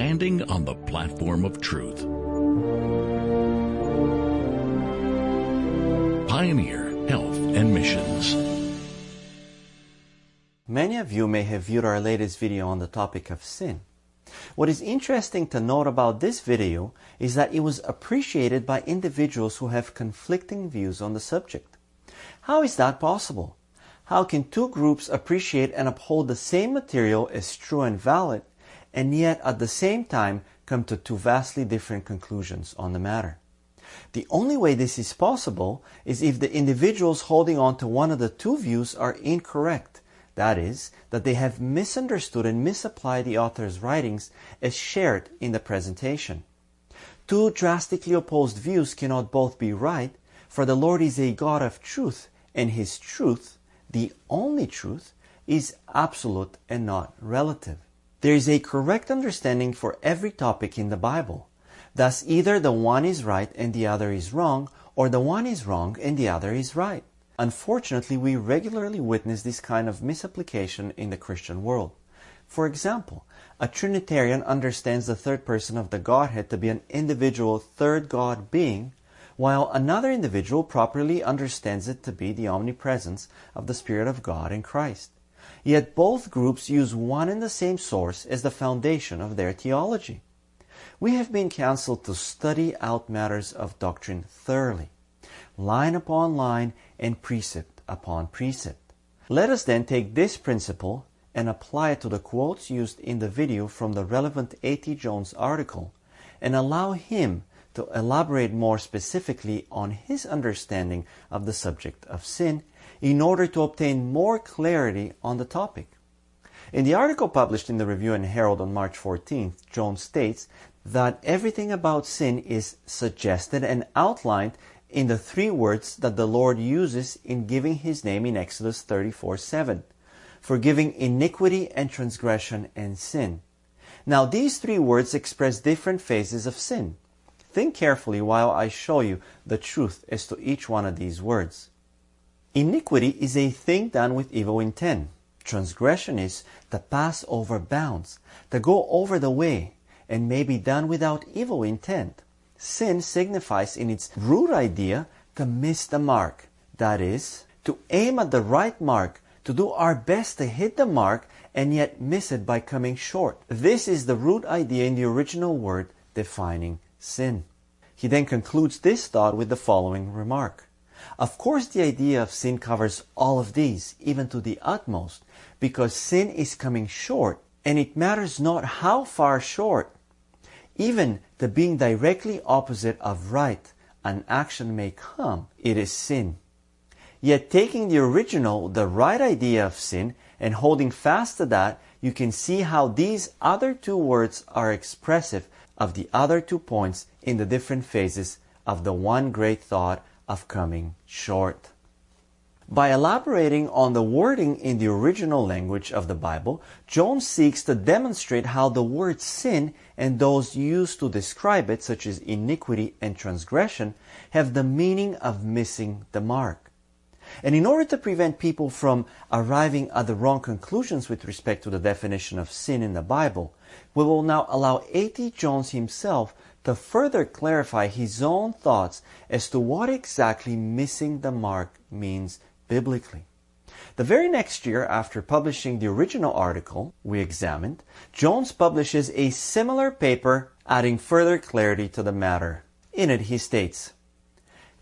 standing on the platform of truth. Pioneer Health and Missions. Many of you may have viewed our latest video on the topic of sin. What is interesting to note about this video is that it was appreciated by individuals who have conflicting views on the subject. How is that possible? How can two groups appreciate and uphold the same material as true and valid, and yet at the same time come to two vastly different conclusions on the matter? The only way this is possible is if the individuals holding on to one of the two views are incorrect that is, that they have misunderstood and misapplied the author's writings as shared in the presentation. Two drastically opposed views cannot both be right, for the Lord is a God of truth, and His truth, the only truth, is absolute and not relative. There is a correct understanding for every topic in the Bible. Thus, either the one is right and the other is wrong, or the one is wrong and the other is right. Unfortunately, we regularly witness this kind of misapplication in the Christian world. For example, a Trinitarian understands the third person of the Godhead to be an individual third God being, while another individual properly understands it to be the omnipresence of the Spirit of God in Christ. Yet both groups use one and the same source as the foundation of their theology. We have been counseled to study out matters of doctrine thoroughly line upon line and precept upon precept. Let us then take this principle and apply it to the quotes used in the video from the relevant A.T. Jones article and allow him to elaborate more specifically on his understanding of the subject of sin in order to obtain more clarity on the topic. In the article published in the Review and Herald on March 14th, Jones states that everything about sin is suggested and outlined in the three words that the Lord uses in giving his name in Exodus 34 7, forgiving iniquity and transgression and sin. Now, these three words express different phases of sin. Think carefully while I show you the truth as to each one of these words. Iniquity is a thing done with evil intent. Transgression is to pass over bounds, to go over the way, and may be done without evil intent. Sin signifies in its root idea to miss the mark. That is, to aim at the right mark, to do our best to hit the mark and yet miss it by coming short. This is the root idea in the original word defining sin. He then concludes this thought with the following remark. Of course, the idea of sin covers all of these, even to the utmost, because sin is coming short, and it matters not how far short, even the being directly opposite of right, an action may come, it is sin. Yet taking the original, the right idea of sin, and holding fast to that, you can see how these other two words are expressive of the other two points in the different phases of the one great thought of coming short. By elaborating on the wording in the original language of the Bible, Jones seeks to demonstrate how the word sin and those used to describe it, such as iniquity and transgression, have the meaning of missing the mark. And in order to prevent people from arriving at the wrong conclusions with respect to the definition of sin in the Bible, we will now allow A.T. Jones himself to further clarify his own thoughts as to what exactly missing the mark means biblically. The very next year, after publishing the original article we examined, Jones publishes a similar paper adding further clarity to the matter. In it, he states,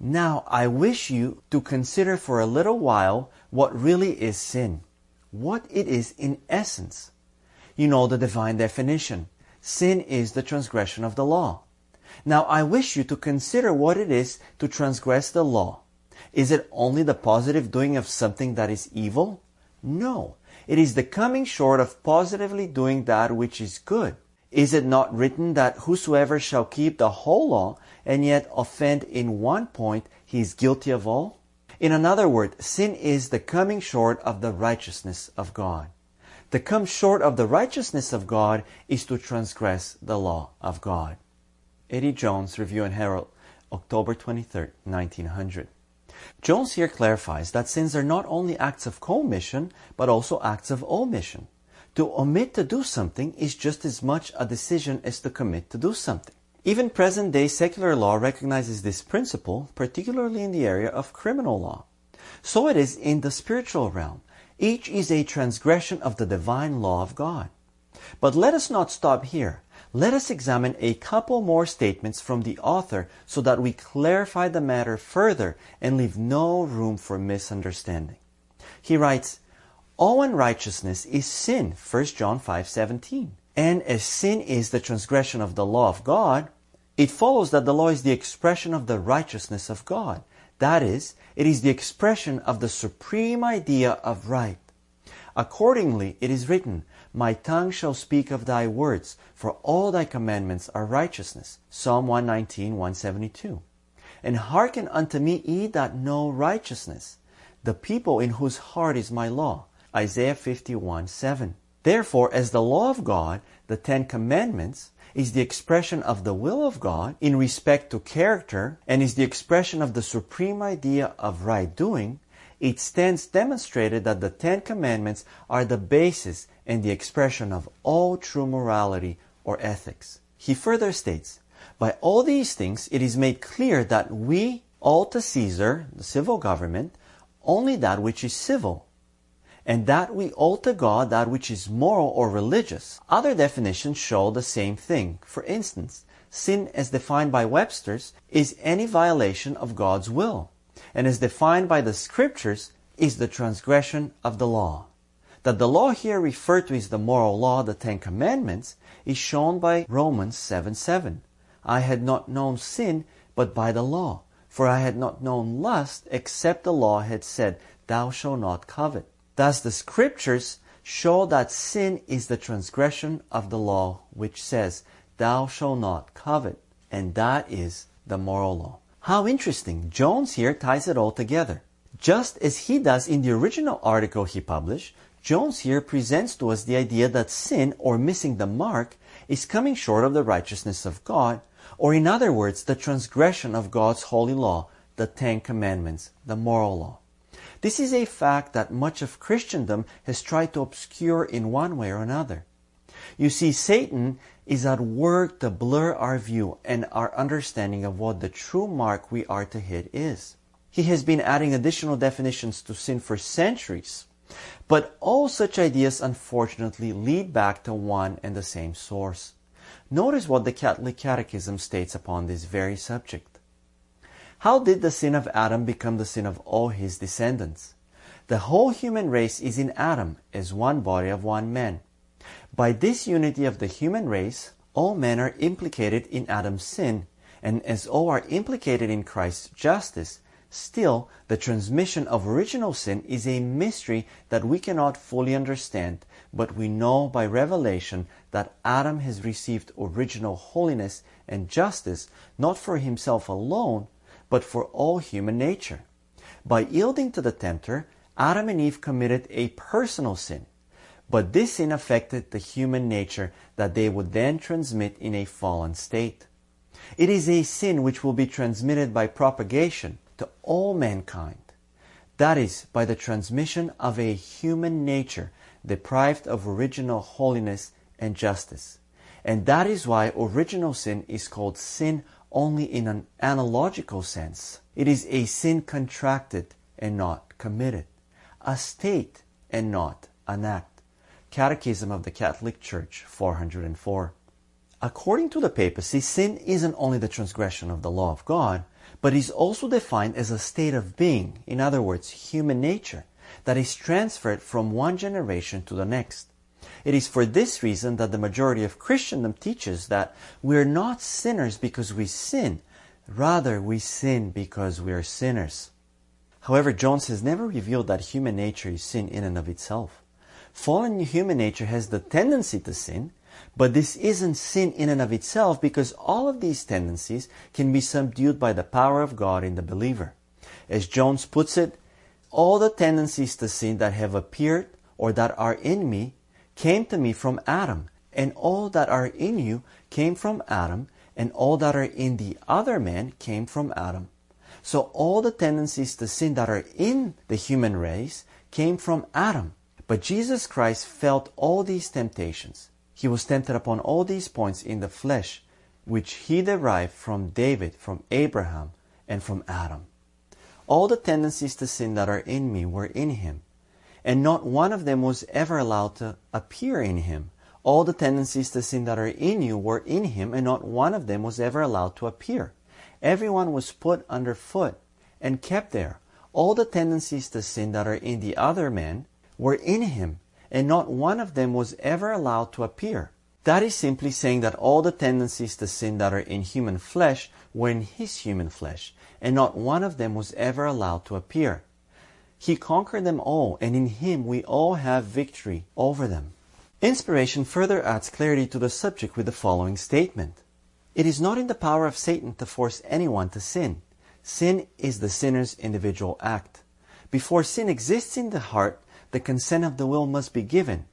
Now I wish you to consider for a little while what really is sin, what it is in essence. You know the divine definition. Sin is the transgression of the law. Now I wish you to consider what it is to transgress the law. Is it only the positive doing of something that is evil? No. It is the coming short of positively doing that which is good. Is it not written that whosoever shall keep the whole law and yet offend in one point, he is guilty of all? In another word, sin is the coming short of the righteousness of God. To come short of the righteousness of God is to transgress the law of God. A.T. Jones, Review and Herald, October 23, 1900. Jones here clarifies that sins are not only acts of commission, but also acts of omission. To omit to do something is just as much a decision as to commit to do something. Even present day secular law recognizes this principle, particularly in the area of criminal law. So it is in the spiritual realm. Each is a transgression of the divine law of God. But let us not stop here. Let us examine a couple more statements from the author so that we clarify the matter further and leave no room for misunderstanding. He writes, All unrighteousness is sin, 1 John 5:17. And as sin is the transgression of the law of God, it follows that the law is the expression of the righteousness of God. That is, it is the expression of the supreme idea of right. Accordingly, it is written, My tongue shall speak of thy words, for all thy commandments are righteousness. Psalm 119, 172. And hearken unto me, ye that know righteousness, the people in whose heart is my law. Isaiah 51, 7. Therefore, as the law of God, the Ten Commandments, is the expression of the will of God in respect to character and is the expression of the supreme idea of right doing, it stands demonstrated that the Ten Commandments are the basis and the expression of all true morality or ethics. He further states, By all these things it is made clear that we owe to Caesar, the civil government, only that which is civil, and that we owe to God that which is moral or religious. Other definitions show the same thing. For instance, sin as defined by Webster's is any violation of God's will, and as defined by the scriptures is the transgression of the law. That the law here referred to is the moral law, the Ten Commandments, is shown by Romans 7 7. I had not known sin but by the law, for I had not known lust except the law had said, Thou shalt not covet. Thus the scriptures show that sin is the transgression of the law which says, Thou shalt not covet. And that is the moral law. How interesting. Jones here ties it all together. Just as he does in the original article he published, Jones here presents to us the idea that sin, or missing the mark, is coming short of the righteousness of God, or in other words, the transgression of God's holy law, the Ten Commandments, the moral law. This is a fact that much of Christendom has tried to obscure in one way or another. You see, Satan is at work to blur our view and our understanding of what the true mark we are to hit is. He has been adding additional definitions to sin for centuries. But all such ideas unfortunately lead back to one and the same source. Notice what the Catholic Catechism states upon this very subject. How did the sin of Adam become the sin of all his descendants? The whole human race is in Adam as one body of one man. By this unity of the human race, all men are implicated in Adam's sin, and as all are implicated in Christ's justice, still the transmission of original sin is a mystery that we cannot fully understand, but we know by revelation that Adam has received original holiness and justice not for himself alone, but for all human nature. By yielding to the tempter, Adam and Eve committed a personal sin, but this sin affected the human nature that they would then transmit in a fallen state. It is a sin which will be transmitted by propagation to all mankind. That is, by the transmission of a human nature deprived of original holiness and justice. And that is why original sin is called sin only in an analogical sense. It is a sin contracted and not committed, a state and not an act. Catechism of the Catholic Church 404. According to the papacy, sin isn't only the transgression of the law of God, but is also defined as a state of being, in other words, human nature, that is transferred from one generation to the next. It is for this reason that the majority of Christendom teaches that we are not sinners because we sin, rather, we sin because we are sinners. However, Jones has never revealed that human nature is sin in and of itself. Fallen human nature has the tendency to sin, but this isn't sin in and of itself because all of these tendencies can be subdued by the power of God in the believer. As Jones puts it, all the tendencies to sin that have appeared or that are in me came to me from Adam, and all that are in you came from Adam, and all that are in the other man came from Adam. So all the tendencies to sin that are in the human race came from Adam. But Jesus Christ felt all these temptations. He was tempted upon all these points in the flesh, which he derived from David, from Abraham, and from Adam. All the tendencies to sin that are in me were in him, and not one of them was ever allowed to appear in him. All the tendencies to sin that are in you were in him, and not one of them was ever allowed to appear. Everyone was put under foot and kept there. All the tendencies to sin that are in the other man were in him, and not one of them was ever allowed to appear. That is simply saying that all the tendencies to sin that are in human flesh were in his human flesh, and not one of them was ever allowed to appear. He conquered them all, and in him we all have victory over them. Inspiration further adds clarity to the subject with the following statement. It is not in the power of Satan to force anyone to sin. Sin is the sinner's individual act. Before sin exists in the heart, the consent of the will must be given.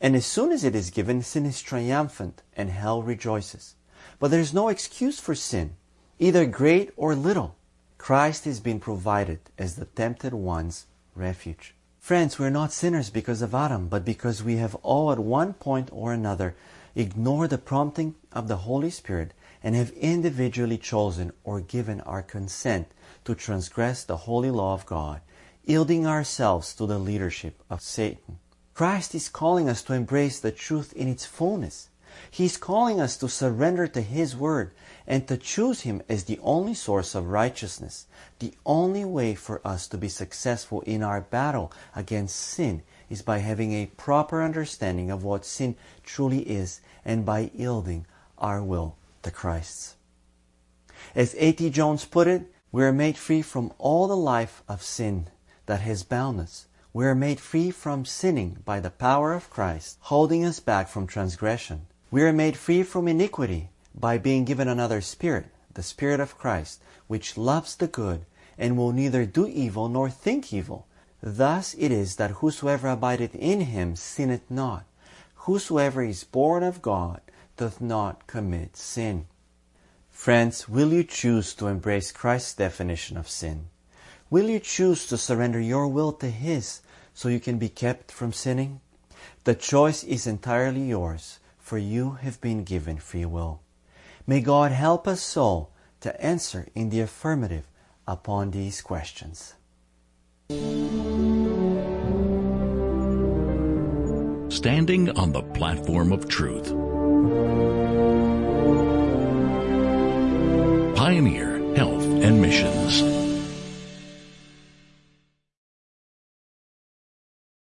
And as soon as it is given, sin is triumphant and hell rejoices. But there is no excuse for sin, either great or little. Christ has been provided as the tempted one's refuge. Friends, we are not sinners because of Adam, but because we have all at one point or another ignored the prompting of the Holy Spirit and have individually chosen or given our consent to transgress the holy law of God yielding ourselves to the leadership of Satan. Christ is calling us to embrace the truth in its fullness. He is calling us to surrender to His Word and to choose Him as the only source of righteousness. The only way for us to be successful in our battle against sin is by having a proper understanding of what sin truly is and by yielding our will to Christ's. As A.T. Jones put it, we are made free from all the life of sin that has bound us. We are made free from sinning by the power of Christ, holding us back from transgression. We are made free from iniquity by being given another spirit, the Spirit of Christ, which loves the good and will neither do evil nor think evil. Thus it is that whosoever abideth in him sinneth not. Whosoever is born of God doth not commit sin. Friends, will you choose to embrace Christ's definition of sin? Will you choose to surrender your will to His so you can be kept from sinning? The choice is entirely yours, for you have been given free will. May God help us all to answer in the affirmative upon these questions. Standing on the platform of truth. Pioneer Health and Missions.